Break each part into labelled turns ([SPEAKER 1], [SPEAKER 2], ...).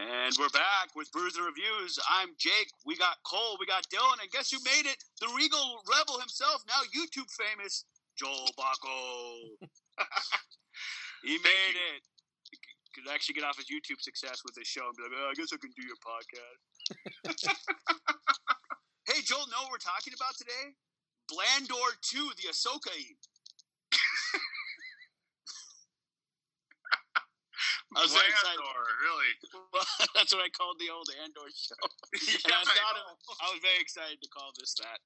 [SPEAKER 1] And we're back with Brews and Reviews. I'm Jake. We got Cole. We got Dylan. And guess who made it? The Regal Rebel himself, now YouTube famous, Joel Bacco. he made it. He could actually get off his YouTube success with his show and be like, oh, I guess I can do your podcast. hey, Joel, know what we're talking about today? Blandor 2, the Ahsoka I was very excited.
[SPEAKER 2] Really?
[SPEAKER 1] Well, that's what I called the old Andor show.
[SPEAKER 2] Yeah,
[SPEAKER 1] I thought
[SPEAKER 2] I.
[SPEAKER 1] I was very excited to call this that.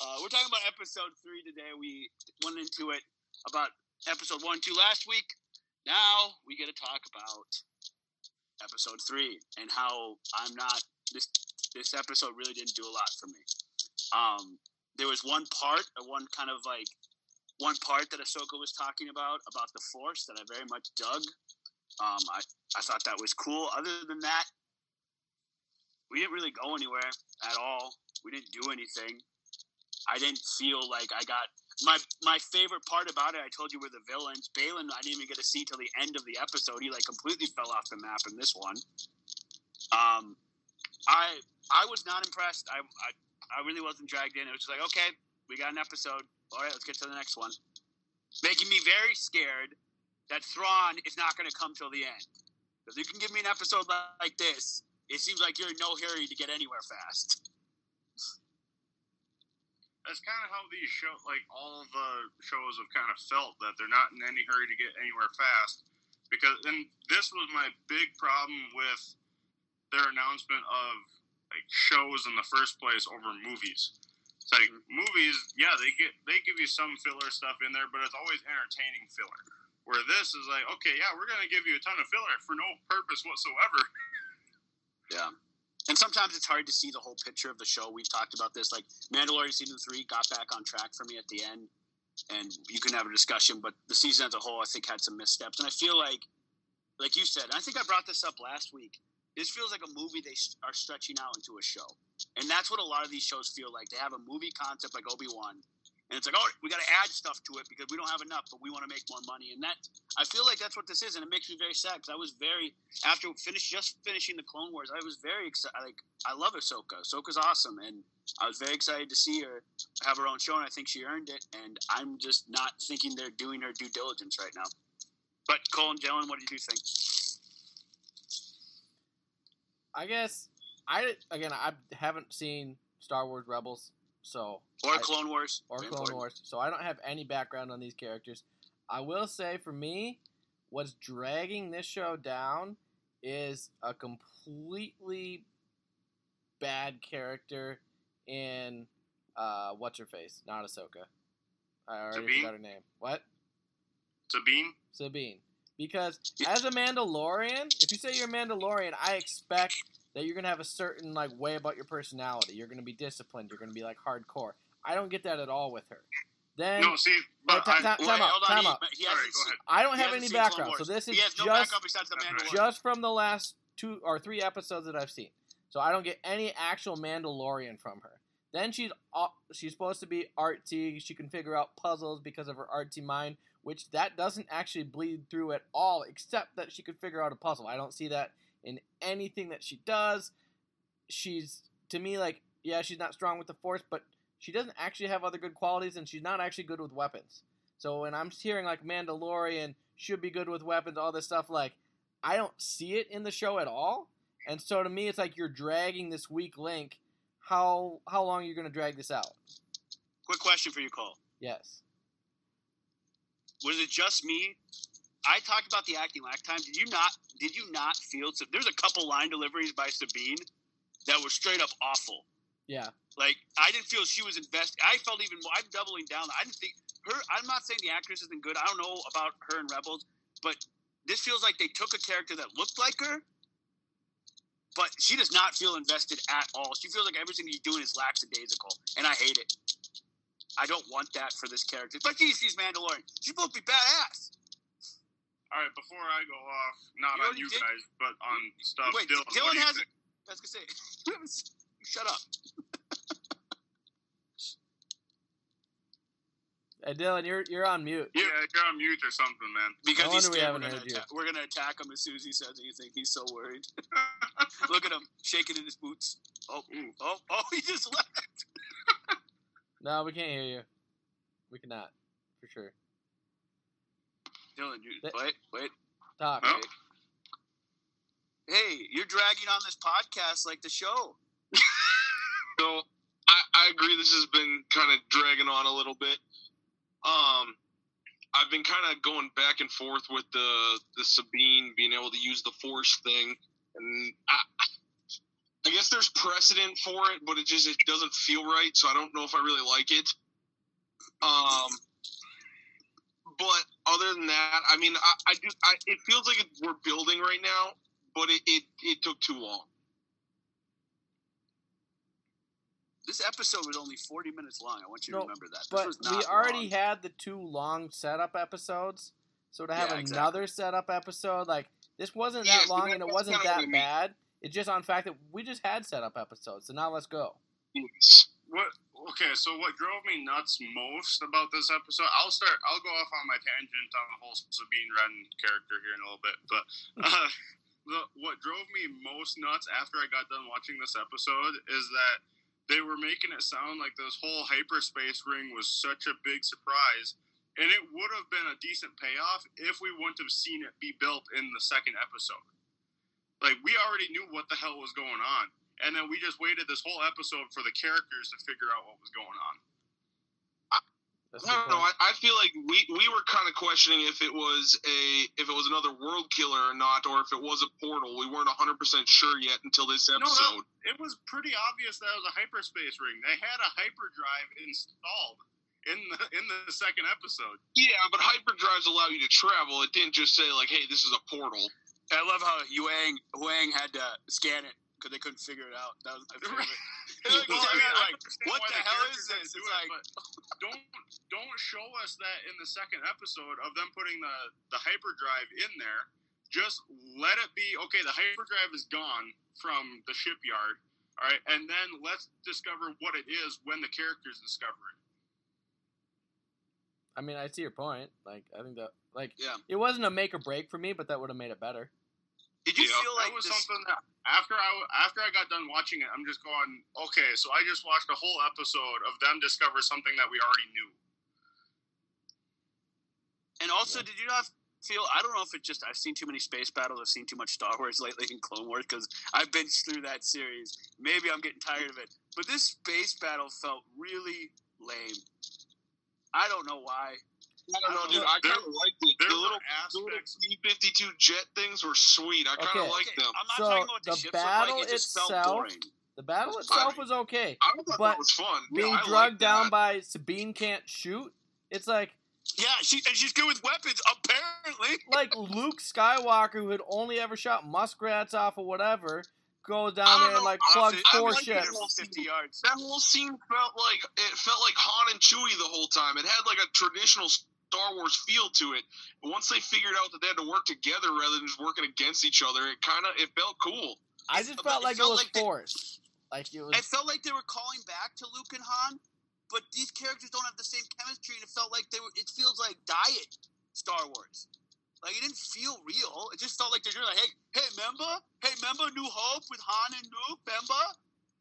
[SPEAKER 1] Uh, we're talking about episode three today. We went into it about episode one, two last week. Now we get to talk about episode three and how I'm not this. This episode really didn't do a lot for me. Um, there was one part, or one kind of like one part that Ahsoka was talking about about the Force that I very much dug. Um, I, I thought that was cool. Other than that, we didn't really go anywhere at all. We didn't do anything. I didn't feel like I got my my favorite part about it. I told you were the villains. Baylan, I didn't even get to see till the end of the episode. He like completely fell off the map in this one. Um, I I was not impressed. I I, I really wasn't dragged in. It was just like okay, we got an episode. All right, let's get to the next one. Making me very scared that Thrawn is not going to come till the end. Because you can give me an episode like this, it seems like you're in no hurry to get anywhere fast.
[SPEAKER 2] That's kind of how these show, like all the shows have kind of felt that they're not in any hurry to get anywhere fast. Because, and this was my big problem with their announcement of like shows in the first place over movies. It's like mm-hmm. movies, yeah, they get they give you some filler stuff in there, but it's always entertaining filler. Where this is like, okay, yeah, we're gonna give you a ton of filler for no purpose whatsoever.
[SPEAKER 1] Yeah. And sometimes it's hard to see the whole picture of the show. We've talked about this. Like Mandalorian season three got back on track for me at the end, and you can have a discussion. But the season as a whole, I think, had some missteps. And I feel like, like you said, I think I brought this up last week. This feels like a movie they are stretching out into a show, and that's what a lot of these shows feel like. They have a movie concept like Obi Wan, and it's like, oh, we got to add stuff to it because we don't have enough, but we want to make more money. And that I feel like that's what this is, and it makes me very sad because I was very after finish just finishing the Clone Wars, I was very excited. Like I love Ahsoka. Ahsoka's awesome, and I was very excited to see her have her own show, and I think she earned it. And I'm just not thinking they're doing her due diligence right now. But Cole and Dylan, what do you think?
[SPEAKER 3] I guess I again I haven't seen Star Wars Rebels, so
[SPEAKER 1] Or
[SPEAKER 3] I-
[SPEAKER 1] Clone Wars?
[SPEAKER 3] or
[SPEAKER 1] Very
[SPEAKER 3] Clone
[SPEAKER 1] important.
[SPEAKER 3] Wars, so I don't have any background on these characters. I will say for me, what's dragging this show down is a completely bad character in uh, what's her face, not Ahsoka. I already
[SPEAKER 2] Sabine?
[SPEAKER 3] forgot her name. What?
[SPEAKER 2] Sabine,
[SPEAKER 3] Sabine. Because as a Mandalorian, if you say you're a Mandalorian, I expect that you're gonna have a certain like way about your personality. You're gonna be disciplined. You're gonna be like hardcore. I don't get that at all with her. Then
[SPEAKER 2] no, see,
[SPEAKER 3] Wait,
[SPEAKER 2] but
[SPEAKER 3] ti-
[SPEAKER 2] I,
[SPEAKER 3] ti-
[SPEAKER 1] Wait,
[SPEAKER 3] time out,
[SPEAKER 1] hold on.
[SPEAKER 3] time
[SPEAKER 1] he,
[SPEAKER 3] out.
[SPEAKER 1] he
[SPEAKER 2] Sorry,
[SPEAKER 1] hasn't
[SPEAKER 2] go
[SPEAKER 1] seen-
[SPEAKER 2] ahead.
[SPEAKER 3] I don't
[SPEAKER 1] he
[SPEAKER 3] have any background, so this is
[SPEAKER 1] he has no
[SPEAKER 3] just
[SPEAKER 1] the
[SPEAKER 2] That's right.
[SPEAKER 1] Mandalorian.
[SPEAKER 3] just from the last two or three episodes that I've seen. So I don't get any actual Mandalorian from her. Then she's au- she's supposed to be artsy. She can figure out puzzles because of her artsy mind, which that doesn't actually bleed through at all, except that she could figure out a puzzle. I don't see that in anything that she does. She's to me like yeah, she's not strong with the force, but she doesn't actually have other good qualities, and she's not actually good with weapons. So when I'm hearing like Mandalorian should be good with weapons, all this stuff, like I don't see it in the show at all. And so to me, it's like you're dragging this weak link. How how long are you going to drag this out?
[SPEAKER 1] Quick question for you, Cole.
[SPEAKER 3] Yes.
[SPEAKER 1] was it just me? I talked about the acting last time. Did you not? Did you not feel? So there's a couple line deliveries by Sabine that were straight up awful.
[SPEAKER 3] Yeah.
[SPEAKER 1] Like I didn't feel she was invested. I felt even more. I'm doubling down. I didn't think her. I'm not saying the actress isn't good. I don't know about her in Rebels, but this feels like they took a character that looked like her, but she does not feel invested at all. She feels like everything she's doing is lackadaisical, and I hate it. I don't want that for this character. But she's Mandalorian. She's supposed to be badass.
[SPEAKER 2] All right. Before I go off, not
[SPEAKER 1] You
[SPEAKER 2] on you
[SPEAKER 1] did-
[SPEAKER 2] guys, but on stuff.
[SPEAKER 1] Wait,
[SPEAKER 2] Dylan,
[SPEAKER 1] Dylan
[SPEAKER 2] what do you
[SPEAKER 1] hasn't-
[SPEAKER 2] think?
[SPEAKER 1] I was gonna say, shut up.
[SPEAKER 3] Hey, Dylan, you're you're on mute.
[SPEAKER 2] Yeah, you're on mute or something, man.
[SPEAKER 1] Because
[SPEAKER 3] No
[SPEAKER 1] he's
[SPEAKER 3] wonder we
[SPEAKER 1] scared
[SPEAKER 3] haven't
[SPEAKER 1] we're, gonna
[SPEAKER 3] heard you.
[SPEAKER 1] we're gonna attack him as soon as he says anything. He's so worried. Look at him shaking in his boots. Oh,
[SPEAKER 2] Ooh.
[SPEAKER 1] oh, oh! He just left.
[SPEAKER 3] No, we can't hear you. We cannot, for sure.
[SPEAKER 1] Dylan, you,
[SPEAKER 3] Th-
[SPEAKER 1] wait, wait.
[SPEAKER 3] Talk.
[SPEAKER 2] Huh?
[SPEAKER 1] wait. Hey, you're dragging on this podcast like the show.
[SPEAKER 4] So I, I agree. This has been kind of dragging on a little bit. Um, I've been kind of going back and forth with the the Sabine being able to use the Force thing, and I, I guess there's precedent for it, but it just it doesn't feel right. So I don't know if I really like it. Um, but other than that, I mean, I, I do. I, it feels like it, we're building right now, but it, it it took too long.
[SPEAKER 1] This episode was only 40 minutes long. I want you to remember that. This
[SPEAKER 3] But
[SPEAKER 1] was
[SPEAKER 3] we already
[SPEAKER 1] long.
[SPEAKER 3] had the two long setup episodes, so to have
[SPEAKER 1] Yeah, exactly.
[SPEAKER 3] another setup episode, like this wasn't
[SPEAKER 4] Yeah,
[SPEAKER 3] that
[SPEAKER 4] so
[SPEAKER 3] long
[SPEAKER 4] that-
[SPEAKER 3] and it wasn't
[SPEAKER 4] kinda what I
[SPEAKER 3] that bad. It's just on fact that we just had setup episodes, so now let's go.
[SPEAKER 2] What? Okay, so what drove me nuts most about this episode? I'll start. I'll go off on my tangent on the whole Sabine Wren character here in a little bit, but uh, the, what drove me most nuts after I got done watching this episode is that they were making it sound like this whole hyperspace ring was such a big surprise, and it would have been a decent payoff if we wouldn't have seen it be built in the second episode. Like we already knew what the hell was going on and then we just waited this whole episode for the characters to figure out what was going on.
[SPEAKER 3] That's a
[SPEAKER 4] I
[SPEAKER 3] good
[SPEAKER 4] don't know. I, I feel like we, we were kind of questioning if it was a if it was another world killer or not, or if it was a portal. We weren't hundred percent sure yet until this
[SPEAKER 2] No, no.
[SPEAKER 4] episode.
[SPEAKER 2] It was pretty obvious that it was a hyperspace ring. They had a hyperdrive installed in the in the second episode.
[SPEAKER 4] Yeah, but hyperdrives allow you to travel. It didn't just say like, "Hey, this is a portal."
[SPEAKER 1] I love how Huyang Huyang had to scan it because they couldn't figure it out. That was my favorite. Like,
[SPEAKER 2] Well, I mean,
[SPEAKER 1] like, what the
[SPEAKER 2] the
[SPEAKER 1] hell is this?
[SPEAKER 2] do
[SPEAKER 1] It's
[SPEAKER 2] it,
[SPEAKER 1] like,
[SPEAKER 2] but don't don't show us that in the second episode of them putting the the hyperdrive in there. Just let it be okay. The hyperdrive is gone from the shipyard. All right, and then let's discover what it is when the characters discover it.
[SPEAKER 3] I mean, I see your point. Like, I think that like
[SPEAKER 1] yeah.
[SPEAKER 3] it wasn't a make or break for me, but that would have made it better.
[SPEAKER 1] Did you
[SPEAKER 4] Yeah,
[SPEAKER 1] feel
[SPEAKER 2] that
[SPEAKER 1] like
[SPEAKER 2] was
[SPEAKER 1] this,
[SPEAKER 2] something that after I after I got done watching it, I'm just going, okay, so I just watched a whole episode of them discover something that we already knew.
[SPEAKER 1] And also, did you not feel? I don't know if it's just I've seen too many space battles. I've seen too much Star Wars lately in Clone Wars because I've been through that series. Maybe I'm getting tired of it. But this space battle felt really lame. I don't know why.
[SPEAKER 4] I don't know, dude. I kind of liked it. The little, the little
[SPEAKER 2] aspects.
[SPEAKER 4] B-52 jet things were sweet. I kind of
[SPEAKER 3] Okay.
[SPEAKER 4] liked
[SPEAKER 1] Okay,
[SPEAKER 4] them.
[SPEAKER 1] I'm not
[SPEAKER 3] So,
[SPEAKER 1] talking about the,
[SPEAKER 3] the
[SPEAKER 1] ships.
[SPEAKER 3] battle
[SPEAKER 1] like it just felt
[SPEAKER 3] itself- The battle itself was okay.
[SPEAKER 4] I thought
[SPEAKER 3] but
[SPEAKER 4] that was fun. Yeah,
[SPEAKER 3] Being
[SPEAKER 4] I
[SPEAKER 3] drugged
[SPEAKER 4] liked
[SPEAKER 3] down
[SPEAKER 4] that.
[SPEAKER 3] by Sabine can't shoot. It's like
[SPEAKER 1] Yeah, she and she's good with weapons. Apparently,
[SPEAKER 3] like Luke Skywalker, who had only ever shot muskrats off or whatever, goes down there and like
[SPEAKER 4] I
[SPEAKER 3] plugs four
[SPEAKER 4] like
[SPEAKER 3] ships.
[SPEAKER 1] fifty yards.
[SPEAKER 4] That whole scene felt like it felt like Han and Chewie the whole time. It had like a traditional Star Wars feel to it. But once they figured out that they had to work together rather than just working against each other, it kind of it felt cool.
[SPEAKER 3] I just
[SPEAKER 1] felt- it
[SPEAKER 3] like it
[SPEAKER 1] felt
[SPEAKER 3] was
[SPEAKER 1] like they-
[SPEAKER 3] forced. Like it was.
[SPEAKER 1] It felt like they were calling back to Luke and Han, but these characters don't have the same chemistry, and it felt like they were. It feels like diet Star Wars. Like it didn't feel real. It just felt like they're doing like, hey, hey, remember, hey, remember New Hope with Han and Luke, remember?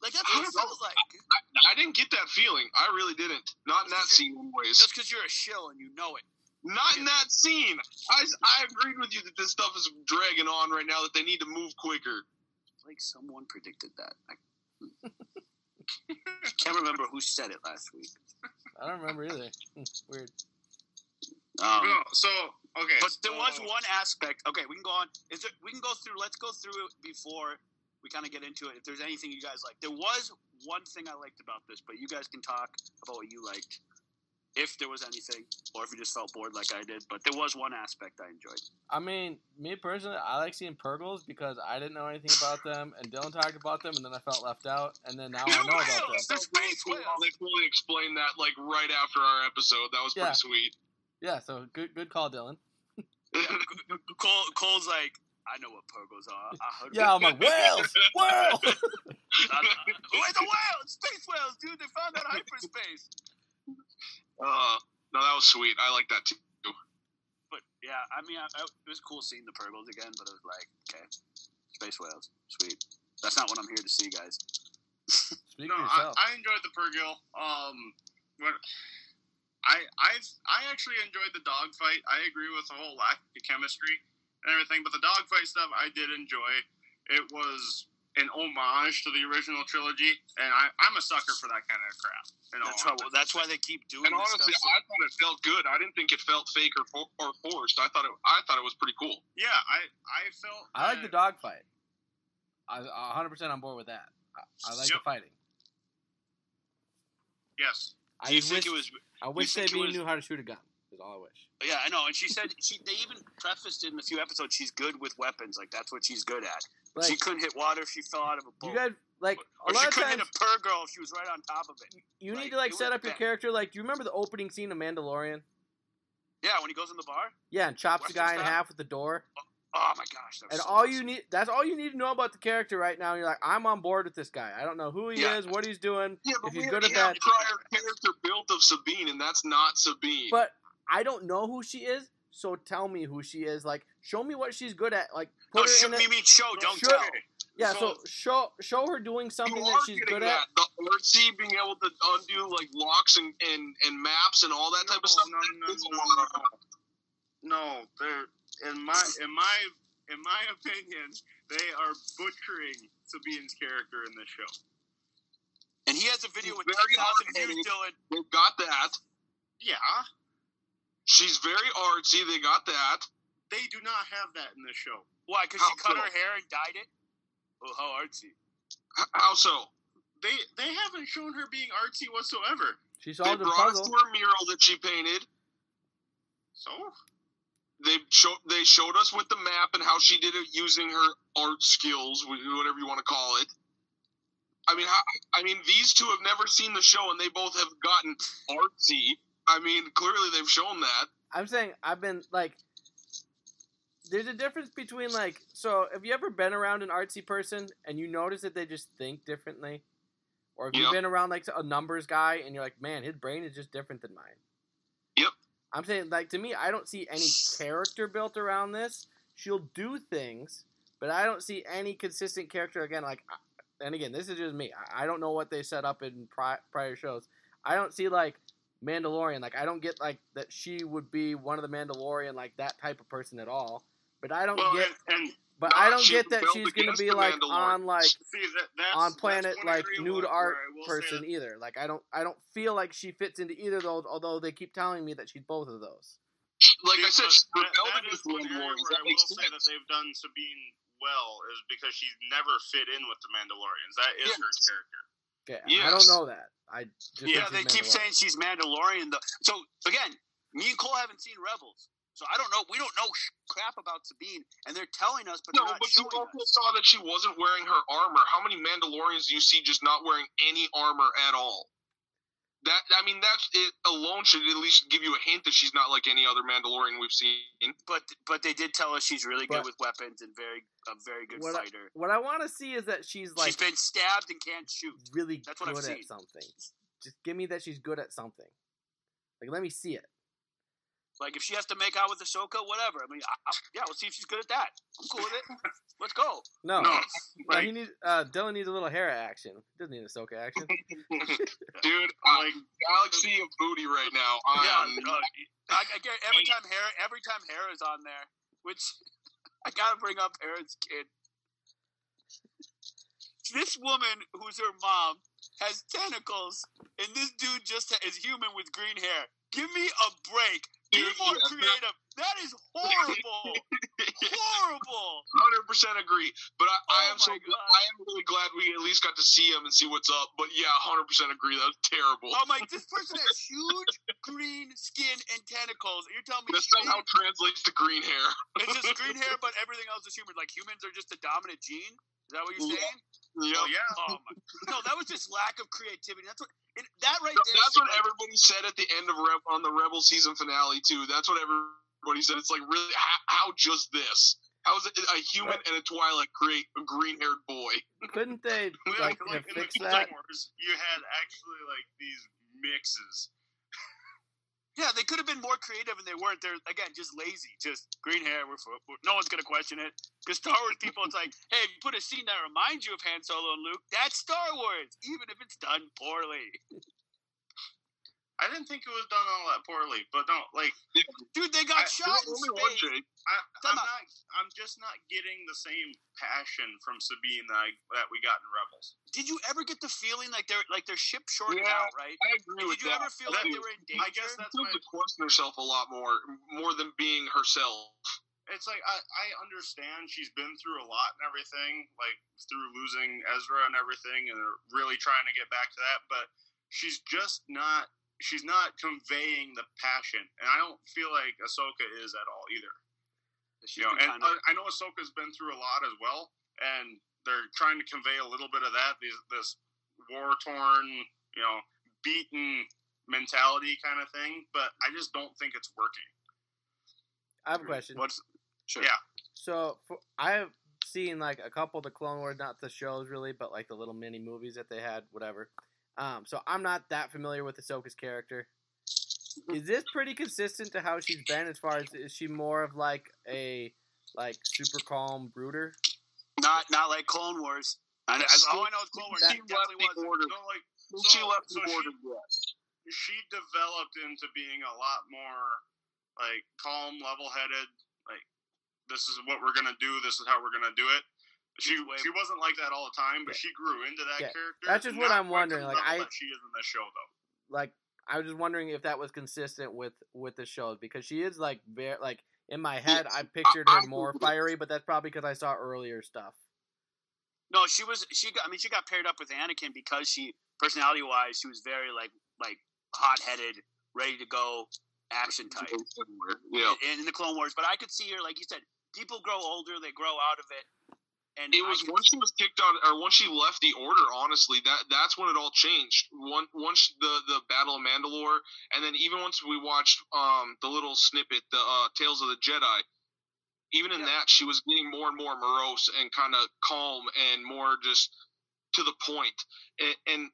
[SPEAKER 1] Like that's what it felt like.
[SPEAKER 4] I didn't get that feeling. I really didn't. Not in that scene, anyways.
[SPEAKER 1] Just because you're a shill and you know it.
[SPEAKER 4] Not in that scene. I, I agreed with you that this stuff is dragging on right now. That they need to move quicker.
[SPEAKER 1] Like someone predicted that. I can't remember who said it last week.
[SPEAKER 3] I don't remember either. Weird.
[SPEAKER 1] Um,
[SPEAKER 2] No, so okay,
[SPEAKER 1] But there
[SPEAKER 2] so-
[SPEAKER 1] was one aspect. Okay, we can go on. Is there? We can go through. Let's go through it before we kind of get into it. If there's anything you guys like, there was one thing I liked about this, but you guys can talk about what you liked. If there was anything, or if you just felt bored like I did, but there was one aspect I enjoyed.
[SPEAKER 3] I mean, me personally, I like seeing Purrgils because I didn't know anything about them, and Dylan talked about them, and then I felt left out, and then now I know about them.
[SPEAKER 1] whales! They're space
[SPEAKER 4] Cool.
[SPEAKER 1] whales!
[SPEAKER 4] They fully explained that like right after our episode. That was pretty sweet.
[SPEAKER 3] Yeah, so good, good call, Dylan.
[SPEAKER 1] Cole, Cole's like, I know what purrgils are. I heard
[SPEAKER 3] Yeah, I'm like whales, whales.
[SPEAKER 1] Where's the whales? Space whales, dude! They found out hyperspace.
[SPEAKER 4] Uh, no, that was sweet. I like that too.
[SPEAKER 1] But yeah, I mean, I, I, it was cool seeing the Purrgils again. But it was like, okay, Space whales. Sweet. That's not what I'm here to see, guys.
[SPEAKER 3] Speak
[SPEAKER 2] no,
[SPEAKER 3] for
[SPEAKER 2] I. I enjoyed the Purrgil. Um, what I I I actually enjoyed the dogfight. I agree with the whole lack of chemistry and everything, but the dogfight stuff I did enjoy. It was an homage to the original trilogy, and I, I'm a sucker for that kind of crap.
[SPEAKER 1] That's why. That's why they keep doing.
[SPEAKER 4] And
[SPEAKER 1] this
[SPEAKER 4] honestly,
[SPEAKER 1] stuff.
[SPEAKER 4] I thought it felt good. I didn't think it felt fake or, for, or forced. I thought it. I thought it was pretty cool.
[SPEAKER 2] yeah, I I felt
[SPEAKER 3] I like the dogfight. I 100 percent on board with that. I, I like
[SPEAKER 2] Yep.
[SPEAKER 3] the fighting.
[SPEAKER 2] Yes,
[SPEAKER 3] I
[SPEAKER 1] Do you
[SPEAKER 3] just
[SPEAKER 1] think
[SPEAKER 3] wish,
[SPEAKER 1] it was?
[SPEAKER 3] I wish
[SPEAKER 1] think it
[SPEAKER 3] Sabine
[SPEAKER 1] was-
[SPEAKER 3] knew how to shoot a gun. Is all I wish.
[SPEAKER 1] Yeah, I know. And she said she. They even prefaced in a few episodes. She's good with weapons. Like that's what she's good at. But she couldn't hit water if she fell out of a boat.
[SPEAKER 3] you guys, like a
[SPEAKER 1] or
[SPEAKER 3] lot
[SPEAKER 1] she
[SPEAKER 3] of
[SPEAKER 1] couldn't
[SPEAKER 3] times,
[SPEAKER 1] hit a Purrgil if she was right on top of it.
[SPEAKER 3] you need to like set up your character. Like, do you remember the opening scene of Mandalorian?
[SPEAKER 1] Yeah, when he goes in the bar.
[SPEAKER 3] Yeah, and chops the
[SPEAKER 1] Western
[SPEAKER 3] guy in half with the door.
[SPEAKER 1] Oh, oh my gosh!
[SPEAKER 3] And
[SPEAKER 1] so
[SPEAKER 3] all
[SPEAKER 1] awesome.
[SPEAKER 3] you need that's all you need to know about the character right now. You're like, I'm on board with this guy. I don't know who he
[SPEAKER 1] Yeah.
[SPEAKER 3] is, what he's doing.
[SPEAKER 4] Yeah,
[SPEAKER 3] If he's
[SPEAKER 4] we
[SPEAKER 3] good at
[SPEAKER 4] have
[SPEAKER 3] that-
[SPEAKER 4] prior character built of Sabine, and that's not Sabine.
[SPEAKER 3] But I don't know who she is, so tell me who she is. Like, show me what she's good at. Like,
[SPEAKER 1] No,
[SPEAKER 3] her
[SPEAKER 1] show,
[SPEAKER 3] in a,
[SPEAKER 1] you mean show? Don't
[SPEAKER 3] show.
[SPEAKER 1] tell.
[SPEAKER 3] yeah. So
[SPEAKER 2] so-
[SPEAKER 3] show show her doing something that she's good
[SPEAKER 4] that.
[SPEAKER 3] at.
[SPEAKER 4] The RC being able to undo like locks and, and, and maps and all that type of stuff.
[SPEAKER 2] No, no,
[SPEAKER 4] That's a
[SPEAKER 2] no, no. No, they're in my in my in my opinion, they are butchering Sabine's character in this show.
[SPEAKER 1] And he has a video with
[SPEAKER 4] Very
[SPEAKER 1] ten thousand views, Dylan.
[SPEAKER 4] They've got that.
[SPEAKER 2] Yeah,
[SPEAKER 4] She's very artsy. They got that.
[SPEAKER 2] they do not have that in this show.
[SPEAKER 1] Why? Because she cut
[SPEAKER 4] so?
[SPEAKER 1] her hair and dyed it. Oh, how artsy!
[SPEAKER 4] H- How so?
[SPEAKER 2] They they haven't shown her being artsy whatsoever.
[SPEAKER 3] She
[SPEAKER 4] They
[SPEAKER 3] the
[SPEAKER 4] brought us
[SPEAKER 3] puzzle.
[SPEAKER 4] to her mural that she painted.
[SPEAKER 2] So
[SPEAKER 4] They showed they showed us with the map and how she did it using her art skills, whatever you want to call it. I mean, how, I mean, these two have never seen the show, and they both have gotten artsy. I mean, clearly they've shown that.
[SPEAKER 3] I'm saying I've been like there's a difference between like so have you ever been around an artsy person and you notice that they just think differently? Or have you been around like a numbers guy and you're like, man, his brain is just different than mine.
[SPEAKER 4] Yep.
[SPEAKER 3] I'm saying like to me, I don't see any character built around this. She'll do things, but I don't see any consistent character again. Like, and again, this is just me. I- I don't know what they set up in pri- prior shows. I don't see like Mandalorian. Like, I don't get like that she would be one of the Mandalorian, like that type of person at all. But I don't
[SPEAKER 2] well,
[SPEAKER 3] get.
[SPEAKER 2] and, and
[SPEAKER 3] But I don't get that she's gonna be like on like
[SPEAKER 2] see that that's
[SPEAKER 3] on planet
[SPEAKER 2] one
[SPEAKER 3] like nude art
[SPEAKER 2] where I will say
[SPEAKER 3] person either. Like I don't I don't feel like she fits into either of those. Although they keep telling me that she's both of those.
[SPEAKER 4] Like I said,
[SPEAKER 2] Because
[SPEAKER 4] she
[SPEAKER 2] that-
[SPEAKER 4] rebelled
[SPEAKER 2] that is
[SPEAKER 4] against the
[SPEAKER 2] one area where
[SPEAKER 4] That
[SPEAKER 2] I
[SPEAKER 4] makes
[SPEAKER 2] will say that they've done Sabine well is because she's never fit in with the Mandalorians. That is
[SPEAKER 4] Yes.
[SPEAKER 2] her character.
[SPEAKER 3] Okay, I don't know that. I just
[SPEAKER 1] Yeah, they keep saying she's Mandalorian. Though. So again, me and Cole haven't seen Rebels, so I don't know. We don't know crap about Sabine, and they're telling us, but
[SPEAKER 4] No,
[SPEAKER 1] they're not
[SPEAKER 4] but you also
[SPEAKER 1] us.
[SPEAKER 4] saw that she wasn't wearing her armor. How many Mandalorians do you see just not wearing any armor at all? That I mean, that's it alone should at least give you a hint that she's not like any other Mandalorian we've seen.
[SPEAKER 1] But but they did tell us she's really
[SPEAKER 3] But-
[SPEAKER 1] good with weapons and very a very good
[SPEAKER 3] What I-
[SPEAKER 1] fighter.
[SPEAKER 3] What I want to see is that she's like
[SPEAKER 1] she's been stabbed and can't shoot.
[SPEAKER 3] really
[SPEAKER 1] That's what I've
[SPEAKER 3] good at
[SPEAKER 1] seen.
[SPEAKER 3] something. Just give me that she's good at something. Like let me see it.
[SPEAKER 1] Like if she has to make out with Ahsoka, whatever. I mean, I, I, yeah, we'll see if she's good at that. I'm cool with it. Let's go.
[SPEAKER 3] No,
[SPEAKER 2] No,
[SPEAKER 3] no, he needs. Uh, Dylan needs a little hair action. He doesn't need Ahsoka action.
[SPEAKER 4] Dude, uh,
[SPEAKER 2] like
[SPEAKER 4] galaxy of booty right now. I
[SPEAKER 1] Yeah,
[SPEAKER 4] am
[SPEAKER 1] uh, I, I get every time Hera, every time Hera's on there, which I gotta bring up Hera's kid. This woman, who's her mom, has tentacles, and this dude just is human with green hair. Give me a break.
[SPEAKER 4] Dude,
[SPEAKER 1] more creative. That is horrible. horrible.
[SPEAKER 4] hundred percent agree. But I, I
[SPEAKER 1] Oh
[SPEAKER 4] am so
[SPEAKER 1] God.
[SPEAKER 4] I am really glad we at least got to see him and see what's up. But yeah, hundred percent agree. That was terrible.
[SPEAKER 1] Oh I'm like, this person has huge green skin and tentacles. And you're telling me
[SPEAKER 4] that somehow translates to green hair.
[SPEAKER 1] It's just green hair, but everything else is human. Like humans are just a dominant gene. Is that what you're saying?
[SPEAKER 4] Yeah.
[SPEAKER 2] oh yeah,
[SPEAKER 1] Oh my! No, that was just lack of creativity. That's what. It, that right
[SPEAKER 4] So
[SPEAKER 1] there.
[SPEAKER 4] that's what
[SPEAKER 1] like,
[SPEAKER 4] everybody said at the end of Reb- on the Rebel season finale too. That's what everybody said. It's like really how, how just this? How is it a human and a Twi'lek create a green haired boy?
[SPEAKER 3] Couldn't they
[SPEAKER 2] like,
[SPEAKER 3] like,
[SPEAKER 2] like
[SPEAKER 3] have
[SPEAKER 2] in the
[SPEAKER 3] fixed that?
[SPEAKER 2] Wars, you had actually like these mixes.
[SPEAKER 1] Yeah, they could have been more creative, and they weren't. They're again just lazy, just green hair. We're, we're no one's gonna question it because Star Wars people, it's like, hey, if you put a scene that reminds you of Han Solo and Luke, that's Star Wars, even if it's done poorly.
[SPEAKER 2] I didn't think it was done all that poorly, but no, like,
[SPEAKER 1] dude, they got
[SPEAKER 2] I-
[SPEAKER 1] shot in
[SPEAKER 4] Only one,
[SPEAKER 1] space.
[SPEAKER 4] Jake.
[SPEAKER 2] I, I'm, not. I'm just not getting the same passion from Sabine that I, that we got in Rebels.
[SPEAKER 1] Did you ever get the feeling like they're like their ship shorted
[SPEAKER 4] Yeah,
[SPEAKER 1] out, right?
[SPEAKER 4] I agree
[SPEAKER 1] Did
[SPEAKER 4] with
[SPEAKER 1] you
[SPEAKER 4] that.
[SPEAKER 1] ever feel like they were in danger?
[SPEAKER 2] I guess that's
[SPEAKER 4] She
[SPEAKER 2] my.
[SPEAKER 4] seems to question herself a lot more, more than being herself.
[SPEAKER 2] It's like I, I understand she's been through a lot and everything, like through losing Ezra and everything, and they're really trying to get back to that. But she's just not. She's not conveying the passion, and I don't feel like Ahsoka is at all either.
[SPEAKER 1] She's
[SPEAKER 2] You know, and
[SPEAKER 1] of-
[SPEAKER 2] I, I know Ahsoka's been through a lot as well, and they're trying to convey a little bit of that. These, this war torn, you know, beaten mentality kind of thing. But I just don't think it's working.
[SPEAKER 3] I have a question.
[SPEAKER 1] what's sure.
[SPEAKER 2] Yeah.
[SPEAKER 3] So for, I have seen like a couple of the Clone Wars, not the shows really, but like the little mini movies that they had, whatever. Um, so I'm not that familiar with Ahsoka's character. Is this pretty consistent to how she's been? As far as is she more of like a like super calm brooder?
[SPEAKER 1] not not like Clone Wars. And as, all I know is Clone Wars. She definitely
[SPEAKER 4] left the order.
[SPEAKER 2] Like So-
[SPEAKER 4] she left
[SPEAKER 2] so
[SPEAKER 4] the border, yes.
[SPEAKER 2] she developed into being a lot more like calm, level-headed. Like this is what we're gonna do. This is how we're gonna do it. She
[SPEAKER 1] way-
[SPEAKER 2] she wasn't like that all the time, but
[SPEAKER 3] Yeah.
[SPEAKER 2] she grew into that
[SPEAKER 3] Yeah.
[SPEAKER 2] character.
[SPEAKER 3] That's just what I'm wondering, like, I-
[SPEAKER 2] she is in the show though.
[SPEAKER 3] Like I was just wondering if that was consistent with with the shows because she is like very like in my head I pictured her
[SPEAKER 4] I-
[SPEAKER 3] more fiery, but that's probably because I saw earlier stuff.
[SPEAKER 1] No, she was. She got. I mean, she got paired up with Anakin because she, personality wise, she was very like like hot headed, ready to go, action type
[SPEAKER 4] Yeah.
[SPEAKER 1] in, in the Clone Wars. But I could see her, like you said, people grow older, they grow out of it, and
[SPEAKER 4] It was once she was kicked out, or once she left the order. Honestly, that that's when it all changed. One once the the Battle of Mandalore, and then even once we watched um the little snippet, the uh, Tales of the Jedi. Even in
[SPEAKER 1] Yeah.
[SPEAKER 4] that, she was getting more and more morose and kind of calm and more just to the point. And, and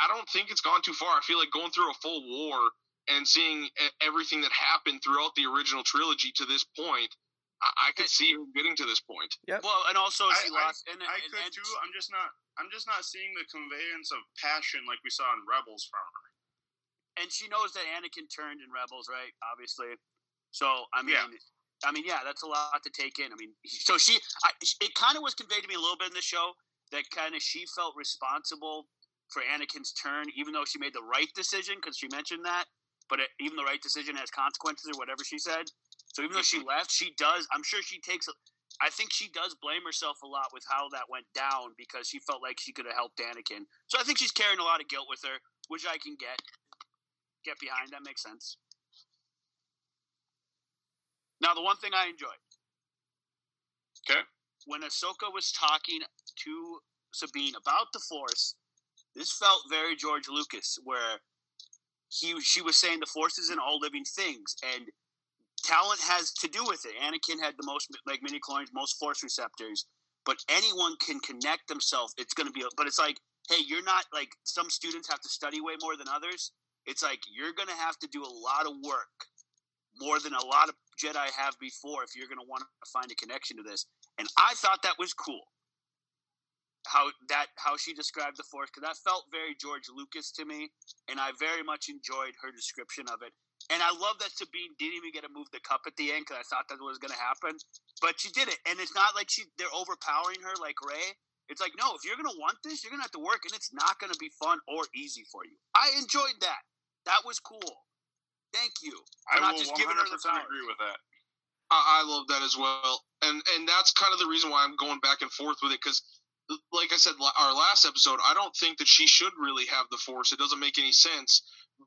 [SPEAKER 4] I don't think it's gone too far. I feel like going through a full war and seeing everything that happened throughout the original trilogy to this point, I, I could see her getting to this point.
[SPEAKER 1] well, and also
[SPEAKER 2] I-
[SPEAKER 1] she
[SPEAKER 2] I-
[SPEAKER 1] lost. and,
[SPEAKER 2] I
[SPEAKER 1] and,
[SPEAKER 2] could
[SPEAKER 1] and
[SPEAKER 2] too. I'm just not. I'm just not seeing the conveyance of passion like we saw in Rebels from her.
[SPEAKER 1] and she knows that Anakin turned in Rebels, right? Obviously. So I mean,
[SPEAKER 2] Yeah.
[SPEAKER 1] I mean, yeah, that's a lot to take in. I mean, so she, I, it kind of was conveyed to me a little bit in the show that kind of she felt responsible for Anakin's turn, even though she made the right decision because she mentioned that. But it, even the right decision has consequences or whatever she said. So even though she left, she does. I'm sure she takes. I think she does blame herself a lot with how that went down because she felt like she could have helped Anakin. So I think she's carrying a lot of guilt with her, which I can get get behind. That makes sense. Now, the one thing I enjoyed.
[SPEAKER 4] Okay.
[SPEAKER 1] When Ahsoka was talking to Sabine about the Force, this felt very George Lucas, where he she was saying the Force is in all living things, and talent has to do with it. Anakin had the most like mini clones, most Force receptors, but anyone can connect themselves. It's going to be, but it's like, hey, you're not like some students have to study way more than others. It's like you're going to have to do a lot of work, more than a lot of Jedi have before, if you're going to want to find a connection to this. And I thought that was cool. How that how she described the Force because that felt very George Lucas to me, and I very much enjoyed her description of it. And I love that Sabine didn't even get to move the cup at the end because I thought that was going to happen, but she did it. And it's not like she they're overpowering her like Rey. It's like no, if you're going to want this, you're going to have to work, and it's not going to be fun or easy for you. I enjoyed that. That was cool. Thank you.
[SPEAKER 2] I
[SPEAKER 1] I'm not
[SPEAKER 2] will
[SPEAKER 1] just
[SPEAKER 2] 100%
[SPEAKER 1] giving her the power.
[SPEAKER 2] agree with that.
[SPEAKER 4] I, I love that as well, and and that's kind of the reason why I'm going back and forth with it because, like I said, our last episode, I don't think that she should really have the Force. It doesn't make any sense.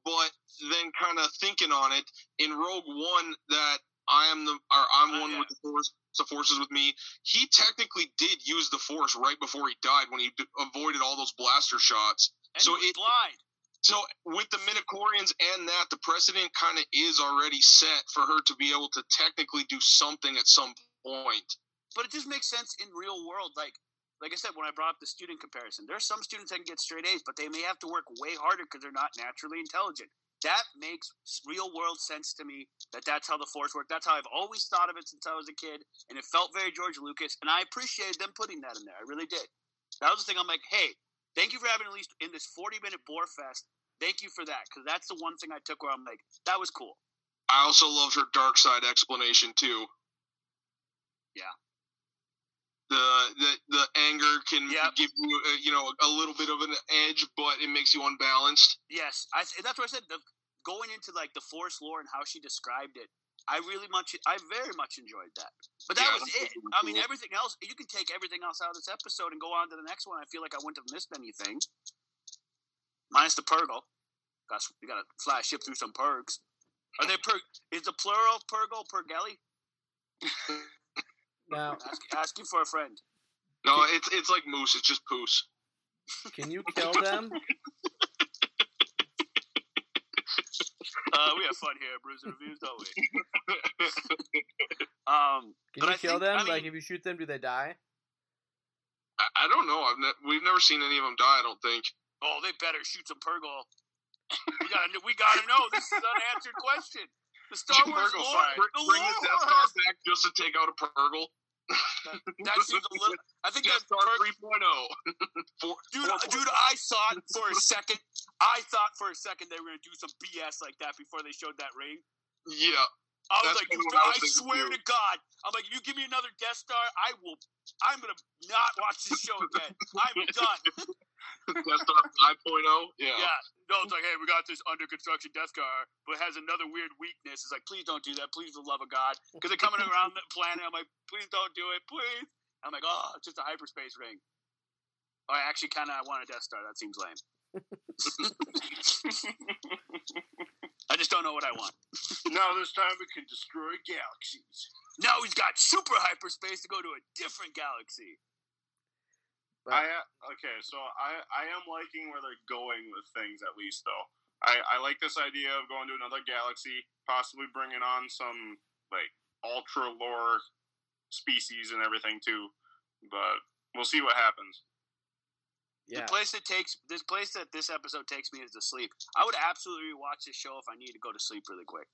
[SPEAKER 4] But then, kind of thinking on it in Rogue One, that I am the or I'm
[SPEAKER 1] Oh,
[SPEAKER 4] one
[SPEAKER 1] yeah.
[SPEAKER 4] with the Force. The Force is with me. He technically did use the Force right before he died when he d- avoided all those blaster shots.
[SPEAKER 1] And
[SPEAKER 4] So it-
[SPEAKER 1] blind.
[SPEAKER 4] So with the midichlorians and that, the precedent kind of is already set for her to be able to technically do something at some point.
[SPEAKER 1] but it just makes sense in real world. Like, like I said, when I brought up the student comparison, there are some students that can get straight A's, but they may have to work way harder because they're not naturally intelligent. that makes real world sense to me. That that's how the Force works. That's how I've always thought of it since I was a kid, and it felt very George Lucas. And I appreciated them putting that in there. I really did. That was the thing. I'm like, hey, thank you for having at least in this 40 minute bore fest. Thank you for that because that's the one thing I took where I'm like, that was cool.
[SPEAKER 4] I also loved her dark side explanation too.
[SPEAKER 1] Yeah.
[SPEAKER 4] The the the anger can
[SPEAKER 1] Yep.
[SPEAKER 4] give you a, you know a little bit of an edge, but it makes you unbalanced.
[SPEAKER 1] Yes, I, that's what I said. The, going into like the Force lore and how she described it, I really much, I very much enjoyed that. But that
[SPEAKER 4] Yeah,
[SPEAKER 1] was it.
[SPEAKER 4] really
[SPEAKER 1] I mean,
[SPEAKER 4] cool.
[SPEAKER 1] everything else, you can take everything else out of this episode and go on to the next one. I feel like I wouldn't have missed anything, minus the Purrgil. Got we got to fly a ship through some pergs. Are they per? Is the plural Purrgil Pergelli?
[SPEAKER 3] Now,
[SPEAKER 1] Ask, asking for a friend.
[SPEAKER 4] No, it's it's like moose. It's just poos.
[SPEAKER 3] can you kill them?
[SPEAKER 1] Uh, we have fun here at Brews and Reviews, don't we? um,
[SPEAKER 3] Can you
[SPEAKER 1] I
[SPEAKER 3] kill
[SPEAKER 1] think-
[SPEAKER 3] them?
[SPEAKER 1] I
[SPEAKER 3] like if you shoot them, do they die?
[SPEAKER 4] I, I don't know. I've ne- we've never seen any of them die. I don't think.
[SPEAKER 1] Oh, they better shoot some Purrgil. We gotta, we gotta know. This is an unanswered question. The Star Wars
[SPEAKER 2] Purrgil
[SPEAKER 1] lore,
[SPEAKER 2] fight.
[SPEAKER 1] the
[SPEAKER 4] Bring the Death Star back just to take out a Purrgil.
[SPEAKER 1] That seems a little. I think
[SPEAKER 4] Death
[SPEAKER 1] that
[SPEAKER 4] Star
[SPEAKER 1] Pur-
[SPEAKER 4] 3.0. Four,
[SPEAKER 1] dude,
[SPEAKER 4] four-
[SPEAKER 1] dude. I thought for a second. I thought for a second they were gonna do some BS like that before they showed that ring.
[SPEAKER 4] Yeah,
[SPEAKER 1] I was like, dude,
[SPEAKER 4] I
[SPEAKER 1] I swear to God, I'm like, you give me another Death Star, I will. I'm gonna not watch this show again. I'm done.
[SPEAKER 4] Death Star 5.0. Yeah.
[SPEAKER 1] Yeah. No, it's like, hey, we got this under construction Death Star, but it has another weird weakness. It's like, please don't do that. Please, for the love of God. Because they're coming around the planet. I'm like, please don't do it. Please. I'm like, oh, it's just a hyperspace ring. Oh, I actually kind of want a Death Star. That seems lame. I just don't know what I want.
[SPEAKER 2] now this time we can destroy galaxies.
[SPEAKER 1] Now he's got super hyperspace to go to a different galaxy.
[SPEAKER 2] I uh, okay, so I I am liking where they're going with things at least though. I I like this idea of going to another galaxy, possibly bringing on some like ultra lore species and everything too. But we'll see what happens.
[SPEAKER 3] Yeah.
[SPEAKER 1] The place that takes this place that this episode takes me is to sleep. I would absolutely watch this show if I need to go to sleep really quick.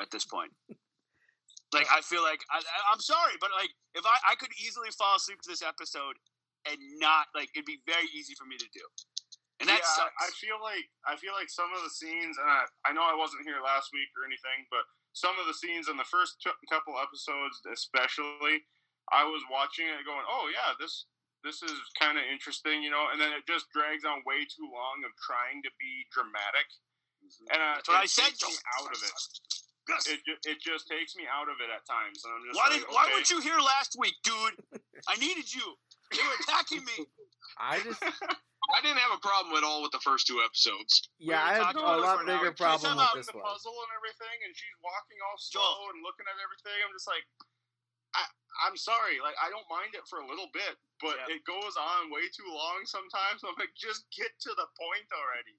[SPEAKER 1] At this point, like I feel like I, I'm sorry, but like if I I could easily fall asleep to this episode and not like it'd be very easy for me to do, and that
[SPEAKER 2] yeah,
[SPEAKER 1] sucks.
[SPEAKER 2] I feel like I feel like some of the scenes, and I, I know I wasn't here last week or anything, but some of the scenes in the first t- couple episodes, especially, I was watching it going, "Oh yeah, this this is kind of interesting," you know, and then it just drags on way too long of trying to be dramatic, and uh,
[SPEAKER 1] That's what I said.
[SPEAKER 2] out of it.
[SPEAKER 1] Yes.
[SPEAKER 2] It, it just takes me out of it at times, and I'm just
[SPEAKER 1] Why
[SPEAKER 2] like,
[SPEAKER 1] did Why weren't you here last week, dude? I needed you. You were attacking me.
[SPEAKER 3] I just
[SPEAKER 4] I didn't have a problem at all with the first two episodes.
[SPEAKER 3] yeah,
[SPEAKER 1] were
[SPEAKER 3] I have
[SPEAKER 1] talking
[SPEAKER 3] a lot
[SPEAKER 1] for an hour.
[SPEAKER 3] bigger problem
[SPEAKER 2] She's
[SPEAKER 3] with this
[SPEAKER 2] in the
[SPEAKER 3] one.
[SPEAKER 2] puzzle and everything, and she's walking all
[SPEAKER 1] Joel.
[SPEAKER 2] slow and looking at everything. I'm just like, I, I'm sorry, like I don't mind it for a little bit, but
[SPEAKER 1] Yeah.
[SPEAKER 2] it goes on way too long sometimes. I'm like, just get to the point already.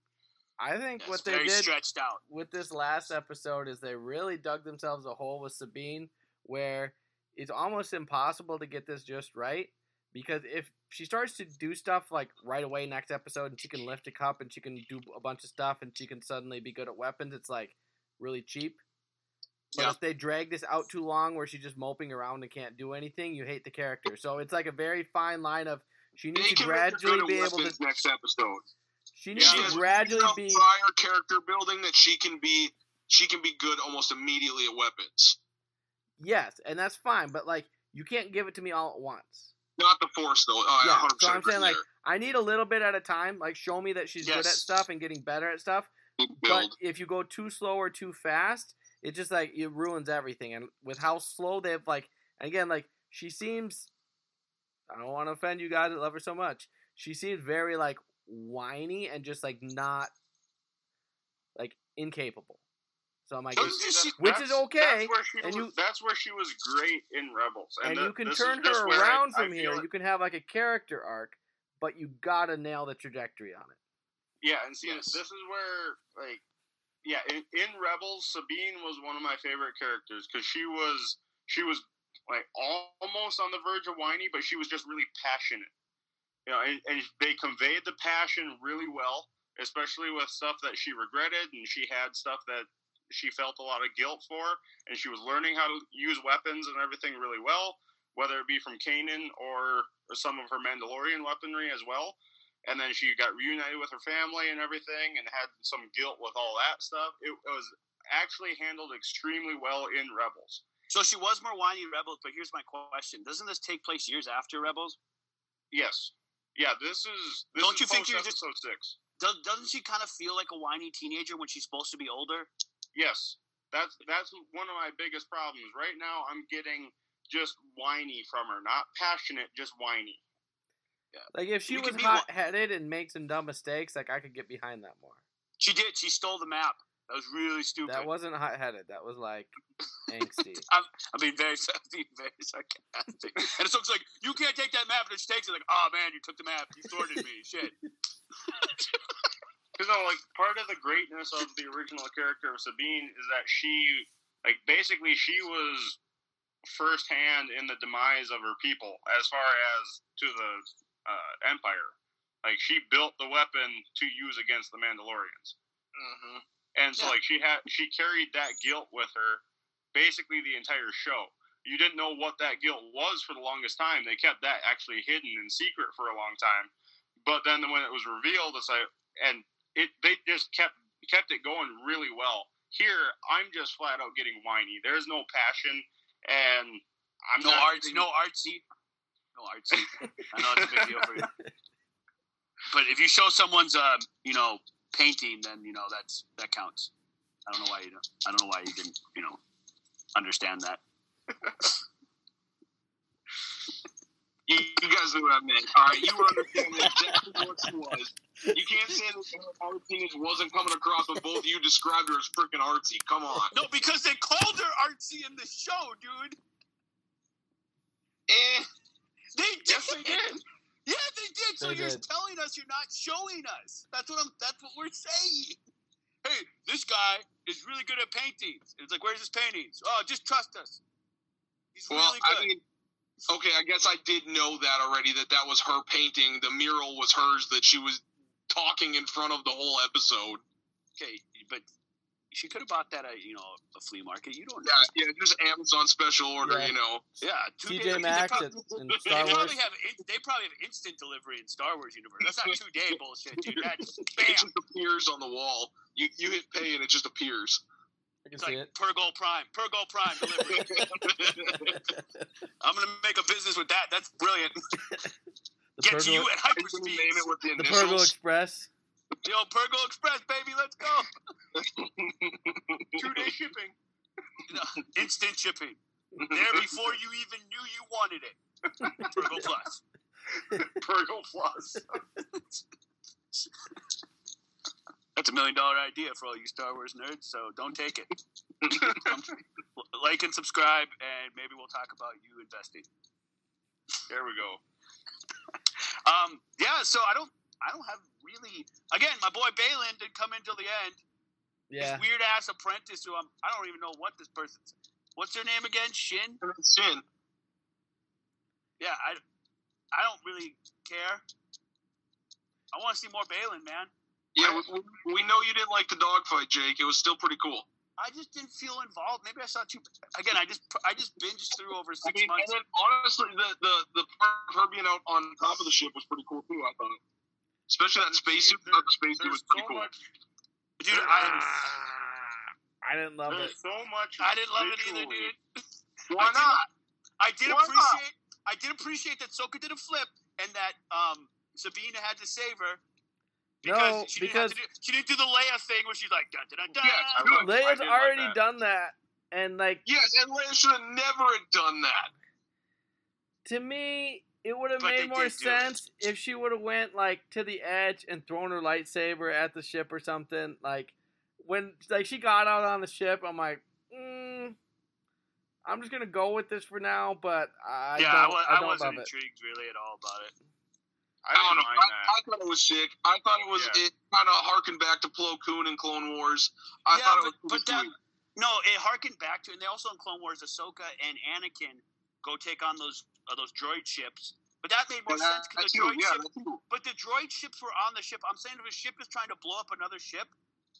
[SPEAKER 3] I think what they did
[SPEAKER 1] stretched out.
[SPEAKER 3] with this last episode is they really dug themselves a hole with Sabine where it's almost impossible to get this just right because if she starts to do stuff like right away next episode and she can lift a cup and she can do a bunch of stuff and she can suddenly be good at weapons it's like really cheap but
[SPEAKER 1] Yeah.
[SPEAKER 3] if they drag this out too long where she's just moping around and can't do anything you hate the character so it's like a very fine line of she needs
[SPEAKER 4] They
[SPEAKER 3] to
[SPEAKER 4] can make her
[SPEAKER 3] gradually be able to
[SPEAKER 4] next episode.
[SPEAKER 3] She needs
[SPEAKER 4] She
[SPEAKER 3] to gradually be
[SPEAKER 4] prior character building that she can be she can be good almost immediately at weapons.
[SPEAKER 3] yes and that's fine but like you can't give it to me all at once
[SPEAKER 4] Not the force though.
[SPEAKER 3] Yeah,
[SPEAKER 4] yeah, 100%
[SPEAKER 3] so I'm saying, like. I need a little bit at a time. Like, show me that she's good at stuff and getting better at stuff. But if you go too slow or too fast, it just like it ruins everything. And with how slow they've like, again, like she seems. I don't want to offend you guys that love her so much. She seems very like whiny and just like not like incapable. So I'm like,
[SPEAKER 1] So
[SPEAKER 3] it's-
[SPEAKER 1] is she-
[SPEAKER 3] Which is okay,
[SPEAKER 2] That's where she
[SPEAKER 3] and
[SPEAKER 2] was.
[SPEAKER 3] you-
[SPEAKER 2] that's where she was great in Rebels,
[SPEAKER 3] and
[SPEAKER 2] the-
[SPEAKER 3] you can turn her
[SPEAKER 2] where I-
[SPEAKER 3] around
[SPEAKER 2] I
[SPEAKER 3] from here.
[SPEAKER 2] feel-
[SPEAKER 3] You can have like a character arc, but you gotta nail the trajectory on it.
[SPEAKER 2] Yeah, and see,
[SPEAKER 1] Yes.
[SPEAKER 2] this is where, like, yeah, in, in Rebels, Sabine was one of my favorite characters because she was she was like almost on the verge of whiny, but she was just really passionate. You know, and, and they conveyed the passion really well. especially with stuff that she regretted and she had stuff that she felt a lot of guilt for, and she was learning how to use weapons and everything really well, whether it be from Kanan or, or some of her Mandalorian weaponry as well. And then she got reunited with her family and everything, and had some guilt with all that stuff. It, it was actually handled extremely well in Rebels.
[SPEAKER 1] So she was more whiny in Rebels, but here's my question: Doesn't this take place years after Rebels?
[SPEAKER 2] Yes. Yeah, this is. This
[SPEAKER 1] Don't
[SPEAKER 2] is
[SPEAKER 1] you think
[SPEAKER 2] post
[SPEAKER 1] you're just-
[SPEAKER 2] episode six?
[SPEAKER 1] Does, doesn't she kind of feel like a whiny teenager when she's supposed to be older?
[SPEAKER 2] Yes, that's that's one of my biggest problems right now. I'm getting just whiny from her, not passionate, just whiny. Yeah.
[SPEAKER 3] Like if she
[SPEAKER 1] You
[SPEAKER 3] was
[SPEAKER 1] can be
[SPEAKER 3] hot headed and make some dumb mistakes, like I could get behind that more.
[SPEAKER 1] She did. She stole the map. That was really stupid.
[SPEAKER 3] That wasn't hot headed. That was like angsty.
[SPEAKER 1] I mean, very, I'm being very sarcastic. And it's like, you can't take that map. And she takes it like, oh man, you took the map. You thwarted me. Shit.
[SPEAKER 2] Because no, like part of the greatness of the original character of Sabine is that she, like, basically she was firsthand in the demise of her people as far as to the uh, Empire. Like she built the weapon to use against the Mandalorians.
[SPEAKER 4] Mm-hmm.
[SPEAKER 2] And so
[SPEAKER 1] Yeah.
[SPEAKER 2] like she had she carried that guilt with her basically the entire show. You didn't know what that guilt was for the longest time. They kept that actually hidden in secret for a long time. But then when it was revealed, it's like and it they just kept kept it going really well. Here, I'm just flat out getting whiny. There's no passion and I'm
[SPEAKER 1] No
[SPEAKER 2] not
[SPEAKER 1] artsy. No artsy. No artsy. I know it's a big deal for you. But if you show someone's, um, you know, painting, then you know that's that counts. I don't know why you don't. I don't know why you didn't, you know, understand that.
[SPEAKER 4] You, you guys know what I meant. All right, you were understanding exactly what she was. You can't say that artsiness wasn't coming across when both of you described her as freaking artsy. Come on.
[SPEAKER 1] No, because they called her artsy in the show, dude.
[SPEAKER 4] Eh,
[SPEAKER 1] They did.
[SPEAKER 4] yes, they did.
[SPEAKER 1] Yeah, they did. So
[SPEAKER 3] They
[SPEAKER 1] you're
[SPEAKER 3] did.
[SPEAKER 1] telling us you're not showing us. That's what I'm. That's what we're saying. Hey, this guy is really good at paintings. It's like, where's his paintings? Oh, just trust us. He's
[SPEAKER 4] Well,
[SPEAKER 1] really good.
[SPEAKER 4] I mean, okay, I guess I did know that already. That that was her painting. The mural was hers. That she was talking in front of the whole episode.
[SPEAKER 1] okay, but she could have bought that at you know a flea market. You don't know.
[SPEAKER 4] Yeah, yeah, just Amazon special order.
[SPEAKER 3] Yeah.
[SPEAKER 4] You know.
[SPEAKER 1] Yeah, two
[SPEAKER 3] TJ
[SPEAKER 1] days. They,
[SPEAKER 3] Maxx
[SPEAKER 1] prob-
[SPEAKER 3] at- in
[SPEAKER 1] they
[SPEAKER 3] Wars.
[SPEAKER 1] probably have they probably have instant delivery in Star Wars universe. That's not two day bullshit, dude. That's
[SPEAKER 4] It
[SPEAKER 1] bam.
[SPEAKER 4] just appears on the wall. You you hit pay and it just appears.
[SPEAKER 3] I can
[SPEAKER 1] It's
[SPEAKER 3] see
[SPEAKER 1] like
[SPEAKER 3] it.
[SPEAKER 1] per goal prime, per goal prime delivery. I'm gonna make a business with that. That's brilliant.
[SPEAKER 3] The
[SPEAKER 1] Get to you at
[SPEAKER 4] Are you
[SPEAKER 1] hyperspeed.
[SPEAKER 4] name it with the
[SPEAKER 3] the Pergo? Express.
[SPEAKER 1] Yo, Pergo Express, baby, let's go. Two day shipping. You know, instant shipping. There before you even knew you wanted it. Pergo Plus.
[SPEAKER 2] Pergo Plus.
[SPEAKER 1] That's a million dollar idea for all you Star Wars nerds, so don't take it. like and subscribe, and maybe we'll talk about you investing.
[SPEAKER 2] There we go.
[SPEAKER 1] Um, yeah, so I don't, I don't have really. Again, my boy Baylan didn't come in till the end.
[SPEAKER 3] Yeah.
[SPEAKER 1] This weird ass apprentice who I'm, I don't even know what this person's. What's their name again? Shin.
[SPEAKER 4] Shin.
[SPEAKER 1] Yeah, I, I don't really care. I want to see more Baylan, man.
[SPEAKER 4] Yeah, we, we- we know you didn't like the dogfight, Jake. It was still pretty cool.
[SPEAKER 1] I just didn't feel involved. Maybe I saw too. Again, I just, I just binged through over six
[SPEAKER 4] I mean, and then honestly, the, the the part of her being out on top of the ship was pretty cool too. I thought, especially that spacesuit.
[SPEAKER 2] There-
[SPEAKER 4] That spacesuit
[SPEAKER 2] There's
[SPEAKER 4] was pretty
[SPEAKER 2] so
[SPEAKER 4] cool.
[SPEAKER 2] much.
[SPEAKER 1] Dude,
[SPEAKER 3] Ah,
[SPEAKER 1] I,
[SPEAKER 3] I didn't love it.
[SPEAKER 2] So much.
[SPEAKER 1] I didn't love it either, dude.
[SPEAKER 4] Why
[SPEAKER 1] I did-
[SPEAKER 4] not?
[SPEAKER 1] I did
[SPEAKER 4] Why not?
[SPEAKER 1] appreciate. I did appreciate that Soka did a flip and that um Sabina had to save her. Because
[SPEAKER 3] No,
[SPEAKER 1] she didn't
[SPEAKER 3] because
[SPEAKER 1] do, she didn't do the Leia thing where she's like dun dun dun dun.
[SPEAKER 4] Yes,
[SPEAKER 2] I like-
[SPEAKER 3] Leia's
[SPEAKER 2] did like
[SPEAKER 3] already
[SPEAKER 2] that.
[SPEAKER 3] done that, and like
[SPEAKER 4] Yes, and Leia should have never done that.
[SPEAKER 3] to me, it would have made more
[SPEAKER 1] did do it.
[SPEAKER 3] sense if she would have went like to the edge and thrown her lightsaber at the ship or something. Like when like she got out on the ship, I'm like, mm, I'm just gonna go with this for now. But I
[SPEAKER 1] yeah,
[SPEAKER 3] don't,
[SPEAKER 1] I, was,
[SPEAKER 3] I
[SPEAKER 1] I
[SPEAKER 3] don't
[SPEAKER 1] wasn't
[SPEAKER 3] love it.
[SPEAKER 1] intrigued really at all about it.
[SPEAKER 2] I
[SPEAKER 4] I don't know.
[SPEAKER 2] mind
[SPEAKER 4] I,
[SPEAKER 2] that.
[SPEAKER 4] I thought it was sick. I thought it was
[SPEAKER 2] Yeah.
[SPEAKER 4] it kind of harkened back to Plo Koon and Clone Wars. I
[SPEAKER 1] Yeah,
[SPEAKER 4] thought it
[SPEAKER 1] but-
[SPEAKER 4] was
[SPEAKER 1] but that- No, it harkened back to, and they also in Clone Wars, Ahsoka and Anakin go take on those uh, those droid ships, But that made more
[SPEAKER 4] that,
[SPEAKER 1] sense because the
[SPEAKER 4] too,
[SPEAKER 1] droid
[SPEAKER 4] yeah,
[SPEAKER 1] ship.
[SPEAKER 4] that.
[SPEAKER 1] But the droid ships were on the ship. I'm saying if a ship is trying to blow up another ship,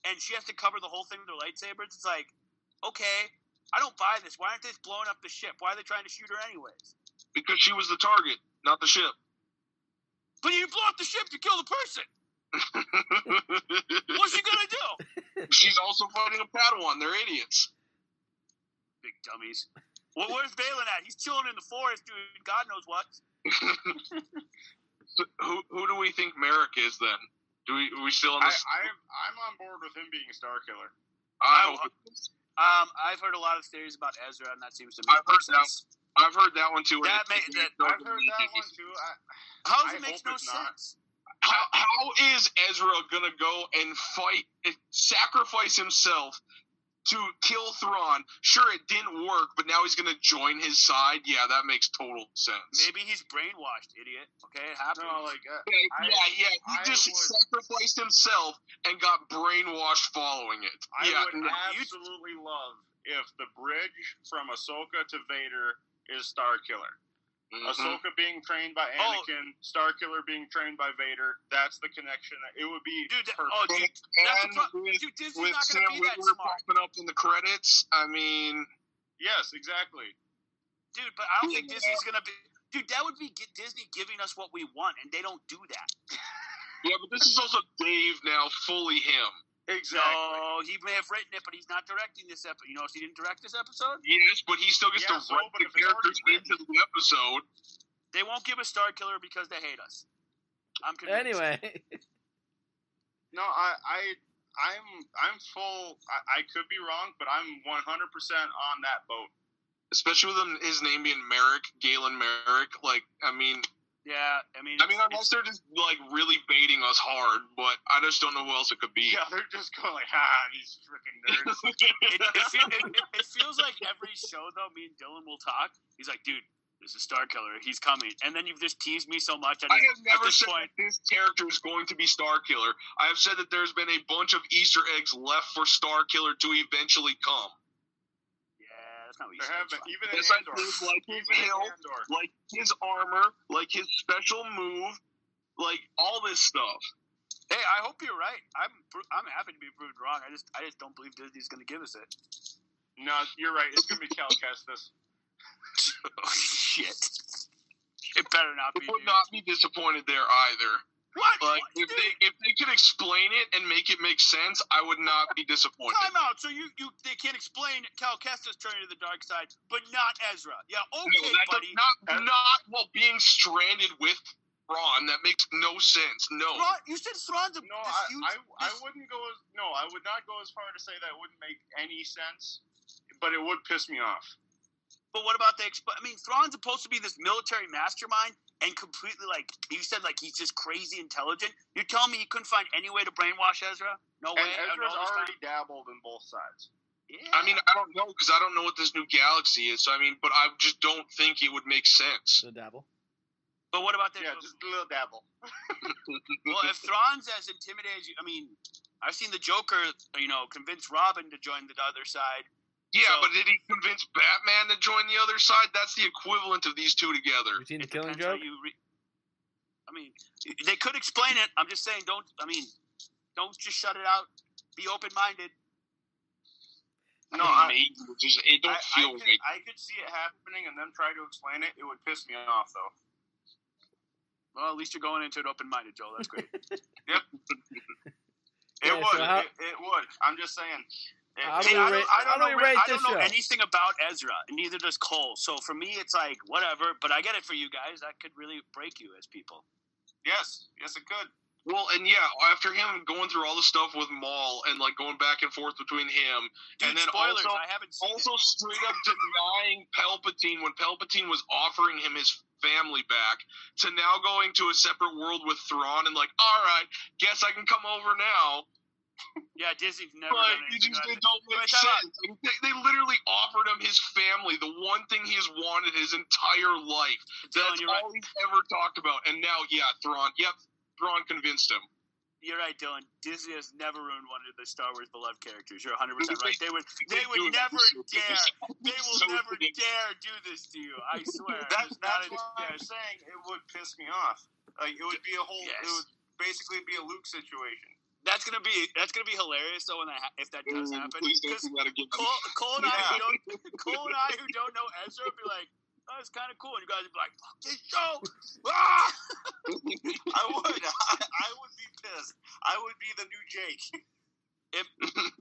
[SPEAKER 1] and she has to cover the whole thing with her lightsabers, it's like, okay, I don't buy this. Why aren't they just blowing up the ship? Why are they trying to shoot her anyways?
[SPEAKER 4] because she was the target, not the ship.
[SPEAKER 1] But you blow up the ship to kill the person. What's she gonna do?
[SPEAKER 4] She's also fighting a Padawan. They're idiots.
[SPEAKER 1] Big dummies. Well, where's Baylan at? He's chilling in the forest doing God knows what.
[SPEAKER 4] So who who do we think Marrok is then? Do we are we still on
[SPEAKER 2] I,
[SPEAKER 4] this?
[SPEAKER 2] I'm I'm on board with him being a Star Killer.
[SPEAKER 4] I hope.
[SPEAKER 1] Um, I've heard a lot of theories about Ezra, and that seems to make
[SPEAKER 4] I've heard that.
[SPEAKER 1] sense.
[SPEAKER 4] I've heard that one too.
[SPEAKER 1] That
[SPEAKER 4] it-
[SPEAKER 1] may-
[SPEAKER 4] it
[SPEAKER 1] that-
[SPEAKER 2] I've heard that one too. I,
[SPEAKER 1] How
[SPEAKER 2] I
[SPEAKER 1] it makes
[SPEAKER 2] hope
[SPEAKER 1] no sense.
[SPEAKER 4] How, how is Ezra gonna go and fight, and sacrifice himself to kill Thrawn? Sure, it didn't work, but now he's gonna join his side. Yeah, that makes total sense.
[SPEAKER 1] Maybe he's brainwashed, idiot. Okay, it happens.
[SPEAKER 2] no, like uh,
[SPEAKER 4] Yeah,
[SPEAKER 2] I-
[SPEAKER 4] yeah, yeah. He
[SPEAKER 2] I
[SPEAKER 4] just
[SPEAKER 2] would-
[SPEAKER 4] sacrificed himself and got brainwashed following it.
[SPEAKER 2] I
[SPEAKER 4] yeah,
[SPEAKER 2] would absolutely love if the bridge from Ahsoka to Vader is Star Killer.
[SPEAKER 4] Mhm.
[SPEAKER 2] Ahsoka being trained by
[SPEAKER 1] Oh.
[SPEAKER 2] Anakin, Star Killer being trained by Vader. That's the connection. It would be
[SPEAKER 1] Dude, that-
[SPEAKER 2] perfect.
[SPEAKER 1] oh, dude, that's the
[SPEAKER 4] and
[SPEAKER 1] pro-
[SPEAKER 4] with,
[SPEAKER 1] dude, Disney's
[SPEAKER 4] with
[SPEAKER 1] not
[SPEAKER 4] Sam
[SPEAKER 1] gonna be that
[SPEAKER 4] Witwer
[SPEAKER 1] smart,
[SPEAKER 4] popping up in the credits, I mean,
[SPEAKER 2] yes, exactly.
[SPEAKER 1] dude. But I don't think Disney's gonna be. Dude, that would be Disney giving us what we want, and they don't do that.
[SPEAKER 4] yeah, but this is also Dave now, fully him.
[SPEAKER 2] Exactly.
[SPEAKER 1] No, he may have written it, but he's not directing this episode. You know, he didn't direct this episode.
[SPEAKER 4] Yes, but he still gets
[SPEAKER 2] Yeah,
[SPEAKER 4] to
[SPEAKER 2] so,
[SPEAKER 4] write the
[SPEAKER 2] if it's already
[SPEAKER 4] characters into the episode.
[SPEAKER 1] They won't give a Star Killer because they hate us. I'm convinced.
[SPEAKER 3] Anyway,
[SPEAKER 2] No, I, I, I'm, I'm full. I, I could be wrong, but I'm 100% on that boat.
[SPEAKER 4] Especially with him, his name being Marrok, Galen Marek. Like, I mean,
[SPEAKER 1] Yeah, I mean,
[SPEAKER 4] I mean, unless they're just like really baiting us hard, but I just don't know who else it could be.
[SPEAKER 2] Yeah, they're just going like, ha, these freaking nerds.
[SPEAKER 1] it, it, it, it, feels like every show though, me and Dylan will talk. He's like, dude, this is Star Killer. He's coming, and then you've just teased me so much.
[SPEAKER 4] I have never said
[SPEAKER 1] point,
[SPEAKER 4] that this character is going to be Star Killer. I have said that there's been a bunch of Easter eggs left for Star Killer to eventually come.
[SPEAKER 1] Yeah, that's you
[SPEAKER 2] there have been, even in
[SPEAKER 4] Yes, I
[SPEAKER 2] Andor.
[SPEAKER 4] like his
[SPEAKER 2] Even
[SPEAKER 4] hill,
[SPEAKER 2] Andor.
[SPEAKER 4] like his armor, like his special move, like all this stuff.
[SPEAKER 1] Hey, I hope you're right. I'm I'm happy to be proved wrong. I just I just don't believe Disney's going to give us it.
[SPEAKER 2] No, you're right. It's gonna be Cal Kestis.
[SPEAKER 1] oh, shit. It better not be.
[SPEAKER 4] I would
[SPEAKER 1] dude.
[SPEAKER 4] not be disappointed there either.
[SPEAKER 1] What?
[SPEAKER 4] Like
[SPEAKER 1] What?
[SPEAKER 4] if
[SPEAKER 1] Dude,
[SPEAKER 4] they if they could explain it and make it make sense, I would not be disappointed.
[SPEAKER 1] Time out. So you, you they can't explain Cal Kestis turning to the dark side, but not Ezra. Yeah,
[SPEAKER 4] No,
[SPEAKER 1] okay,
[SPEAKER 4] that
[SPEAKER 1] buddy.
[SPEAKER 4] not not while being stranded with Thrawn. That makes no sense. No.
[SPEAKER 1] Thrawn, you said Thrawn's a
[SPEAKER 2] No,
[SPEAKER 1] this
[SPEAKER 2] I,
[SPEAKER 1] huge.
[SPEAKER 2] I, I wouldn't go as no, I would not go as far to say that wouldn't make any sense, but it would piss me off.
[SPEAKER 1] But what about the? Exp- I mean, Thrawn's supposed to be this military mastermind, and completely like you said, like he's just crazy intelligent. You're telling me he couldn't find any way to brainwash Ezra? No
[SPEAKER 2] And
[SPEAKER 1] way. I
[SPEAKER 2] Ezra's
[SPEAKER 1] know
[SPEAKER 2] already
[SPEAKER 1] time?
[SPEAKER 2] dabbled in both sides.
[SPEAKER 1] Yeah.
[SPEAKER 4] I mean, I don't know because I don't know what this new galaxy is. So I mean, but I just don't think it would make sense.
[SPEAKER 3] the dabble.
[SPEAKER 1] but what about that?
[SPEAKER 2] Yeah, just a little dabble.
[SPEAKER 1] well, if Thrawn's as intimidating as you, I mean, I've seen the Joker, you know, convince Robin to join the other side.
[SPEAKER 4] Yeah,
[SPEAKER 1] So-
[SPEAKER 4] but did he convince Batman to join the other side? That's the equivalent of these two together.
[SPEAKER 3] You seen the
[SPEAKER 1] It
[SPEAKER 3] Killing
[SPEAKER 1] depends
[SPEAKER 3] Joke?
[SPEAKER 1] You re- I mean, they could explain it. I'm just saying, don't. I mean, don't just shut it out. Be open minded.
[SPEAKER 2] No, I-
[SPEAKER 4] Maybe, it just it don't
[SPEAKER 2] I, I, could,
[SPEAKER 4] right.
[SPEAKER 2] I could see it happening and then try to explain it. It would piss me off though.
[SPEAKER 1] Well, at least you're going into it open minded, Joel. That's great. Yep.
[SPEAKER 2] It
[SPEAKER 3] Yeah,
[SPEAKER 2] would.
[SPEAKER 3] so how-
[SPEAKER 2] it, it would. I'm just saying. It-
[SPEAKER 3] How do
[SPEAKER 1] See, I don't, I don't know,
[SPEAKER 3] we
[SPEAKER 1] where-
[SPEAKER 3] rate
[SPEAKER 1] I don't know anything about Ezra, and neither does Cole. So for me, it's like whatever. But I get it for you guys. That could really break you as people.
[SPEAKER 2] yes, yes, it could.
[SPEAKER 4] Well, and yeah, after him going through all the stuff with Maul and like going back and forth between him,
[SPEAKER 1] Dude,
[SPEAKER 4] and then
[SPEAKER 1] spoilers.
[SPEAKER 4] also
[SPEAKER 1] I haven't seen
[SPEAKER 4] also
[SPEAKER 1] it.
[SPEAKER 4] straight up denying Palpatine when Palpatine was offering him his family back, to now going to a separate world with Thrawn and like, all right, guess I can come over now.
[SPEAKER 1] Yeah, Disney's never
[SPEAKER 4] Like,
[SPEAKER 1] done
[SPEAKER 4] it just
[SPEAKER 1] like
[SPEAKER 4] it don't make
[SPEAKER 1] Wait, time out.
[SPEAKER 4] sense. They, they literally offered him his family, the one thing he has wanted his entire life.
[SPEAKER 1] Dylan,
[SPEAKER 4] That's
[SPEAKER 1] right.
[SPEAKER 4] all he's ever talked about. And now, yeah, Thrawn. Yep, Thrawn convinced him.
[SPEAKER 1] you're right, Dylan. Disney has never ruined one of the Star Wars beloved characters. You're 100 percent right. They would, they would never dare. They will never dare do this to you. I swear.
[SPEAKER 2] That, that's
[SPEAKER 1] a
[SPEAKER 2] why I'm saying it would piss me off. Like it would be a whole.
[SPEAKER 1] Yes.
[SPEAKER 2] It would basically be a Luke situation.
[SPEAKER 1] That's gonna be that's gonna be hilarious though when that ha- if that does
[SPEAKER 4] Ooh,
[SPEAKER 1] happen.
[SPEAKER 4] Please don't
[SPEAKER 1] Because
[SPEAKER 4] do that again.
[SPEAKER 1] Cole, Cole and I who don't Cole and I who don't know Ezra would be like, oh, it's kind of cool, and you guys would be like, fuck this show. Ah!
[SPEAKER 2] I would. I, I would be pissed. I would be the new Jake.
[SPEAKER 1] If,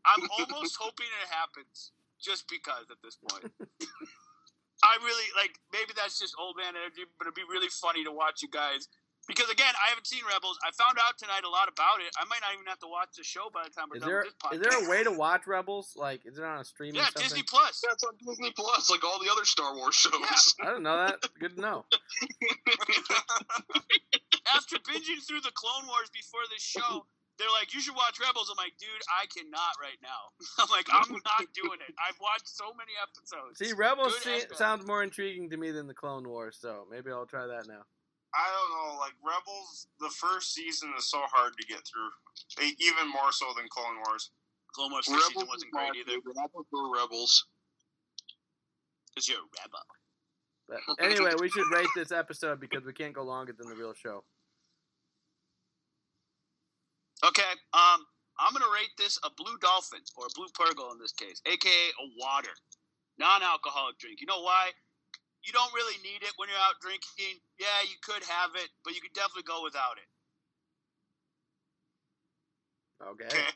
[SPEAKER 1] I'm almost hoping it happens just because at this point. I really like maybe that's just old man energy, but it'd be really funny to watch you guys because again, I haven't seen Rebels. I found out tonight a lot about it. I might not even have to watch the show by the time we're
[SPEAKER 3] Is
[SPEAKER 1] done
[SPEAKER 3] there
[SPEAKER 1] with this podcast.
[SPEAKER 3] is there a way to watch Rebels? Like, is it on a streaming?
[SPEAKER 1] yeah,
[SPEAKER 3] something?
[SPEAKER 1] Disney Plus.
[SPEAKER 4] That's on Disney Plus, like all the other Star Wars shows.
[SPEAKER 3] I didn't know that. Good to know.
[SPEAKER 1] After binging through the Clone Wars before this show, they're like, "You should watch Rebels." I'm like, "Dude, I cannot right now." I'm like, "I'm not doing it." I've watched so many episodes.
[SPEAKER 3] See, Rebels
[SPEAKER 1] Good
[SPEAKER 3] se- sounds more intriguing to me than the Clone Wars, so maybe I'll try that now.
[SPEAKER 2] I don't know. Like Rebels, the first season is so hard to get through, E- even more so than Clone Wars.
[SPEAKER 1] Clone Wars first season wasn't great either.
[SPEAKER 4] I prefer Rebels.
[SPEAKER 1] Because you're a rebel.
[SPEAKER 3] But anyway, we should rate this episode because we can't go longer than the real show.
[SPEAKER 1] Okay, um, I'm gonna rate this a blue dolphin or a blue purrgil in this case, aka a water, non-alcoholic drink. You know why? You don't really need it when you're out drinking. Yeah, you could have it, but you could definitely go without it.
[SPEAKER 3] Okay.
[SPEAKER 2] Okay.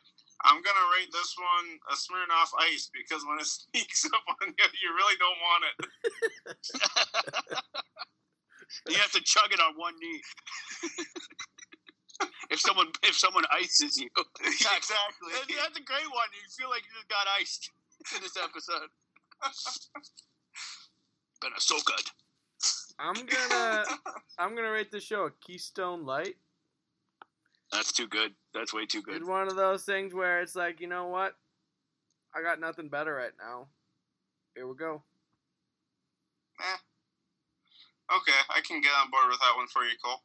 [SPEAKER 2] I'm gonna rate this one a Smirnoff Ice because when it sneaks up on you, you really don't want it.
[SPEAKER 1] you have to chug it on one knee. if someone if someone ices you,
[SPEAKER 2] exactly.
[SPEAKER 1] That- that's a great one. You feel like you just got iced in this episode. Gonna uh, so good.
[SPEAKER 3] I'm gonna I'm gonna rate this show a Keystone Light.
[SPEAKER 1] That's too good. That's way too good.
[SPEAKER 3] It's one of those things where it's like, you know what? I got nothing better right now. Here we go. Eh.
[SPEAKER 2] Okay, I can get on board with that one for you, Cole.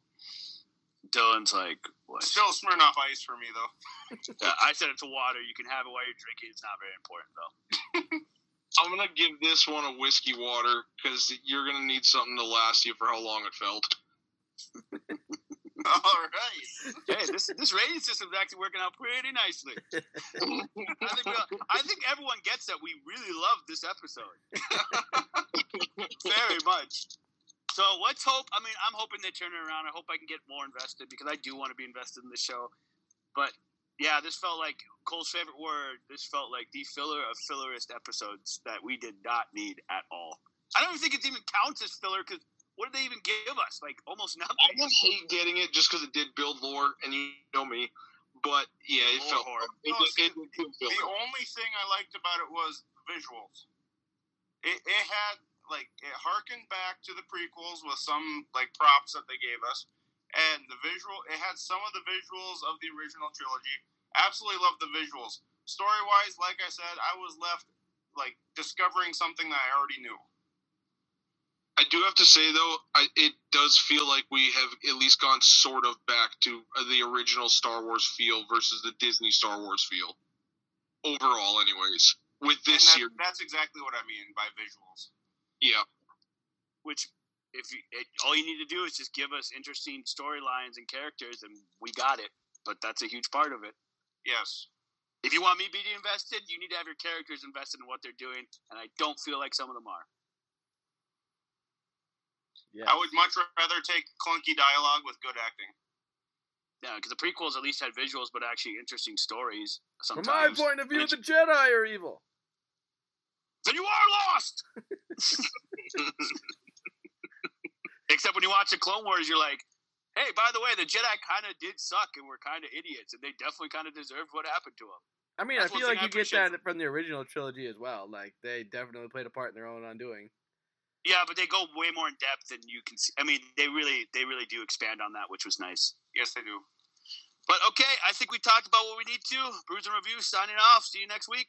[SPEAKER 1] Dylan's like, what?
[SPEAKER 2] Still Smirnoff Ice for me though.
[SPEAKER 1] Yeah, I said it's a water. You can have it while you're drinking. It's not very important though.
[SPEAKER 4] I'm gonna give this one a whiskey water because you're gonna need something to last you for how long it felt.
[SPEAKER 2] All right.
[SPEAKER 1] Hey, this this rating system's actually working out pretty nicely. I think all, I think everyone gets that we really love this episode very much. So let's hope. I mean, I'm hoping they turn it around. I hope I can get more invested because I do want to be invested in the show. But yeah, this felt like Cole's favorite word. This felt like the filler of fillerist episodes that we did not need at all. I don't even think it even counts as filler because what did they even give us? Like almost nothing.
[SPEAKER 4] I hate getting it just because it did build lore, and you know me. But yeah, it
[SPEAKER 1] Lore
[SPEAKER 4] felt. It,
[SPEAKER 2] No,
[SPEAKER 4] it, it, it
[SPEAKER 2] The only thing I liked about it was visuals. It, it had like it harkened back to the prequels with some like props that they gave us, and the visual. It had some of the visuals of the original trilogy. Absolutely loved the visuals. Story wise, like I said, I was left like discovering something that I already knew.
[SPEAKER 4] I do have to say though, I, it does feel like we have at least gone sort of back to uh, the original Star Wars feel versus the Disney Star Wars feel. Overall, anyways, with this
[SPEAKER 2] that-
[SPEAKER 4] series,
[SPEAKER 2] that's exactly what I mean by visuals.
[SPEAKER 4] yeah,
[SPEAKER 1] which if you, it, all you need to do is just give us interesting storylines and characters and we got it but that's a huge part of it
[SPEAKER 2] Yes.
[SPEAKER 1] if you want me to be invested you need to have your characters invested in what they're doing and i don't feel like some of them are
[SPEAKER 3] Yeah.
[SPEAKER 2] I would much rather take clunky dialogue with good acting.
[SPEAKER 1] yeah because the prequels at least had visuals but actually interesting stories
[SPEAKER 3] From my point of view, the Jedi are evil.
[SPEAKER 1] then you are lost except when you watch the clone wars you're like hey by the way the jedi kind of did suck and were kind of idiots and they definitely kind of deserved what happened to them
[SPEAKER 3] I mean,
[SPEAKER 1] That's
[SPEAKER 3] I feel like
[SPEAKER 1] I
[SPEAKER 3] you get that from the original trilogy as well. Like they definitely played a part in their own undoing.
[SPEAKER 1] Yeah, but they go way more in depth than you can see. I mean, they really, they really do expand on that, which was nice.
[SPEAKER 2] Yes, they do.
[SPEAKER 1] But okay, I think we talked about what we need to. Brews and review signing off. See you next week.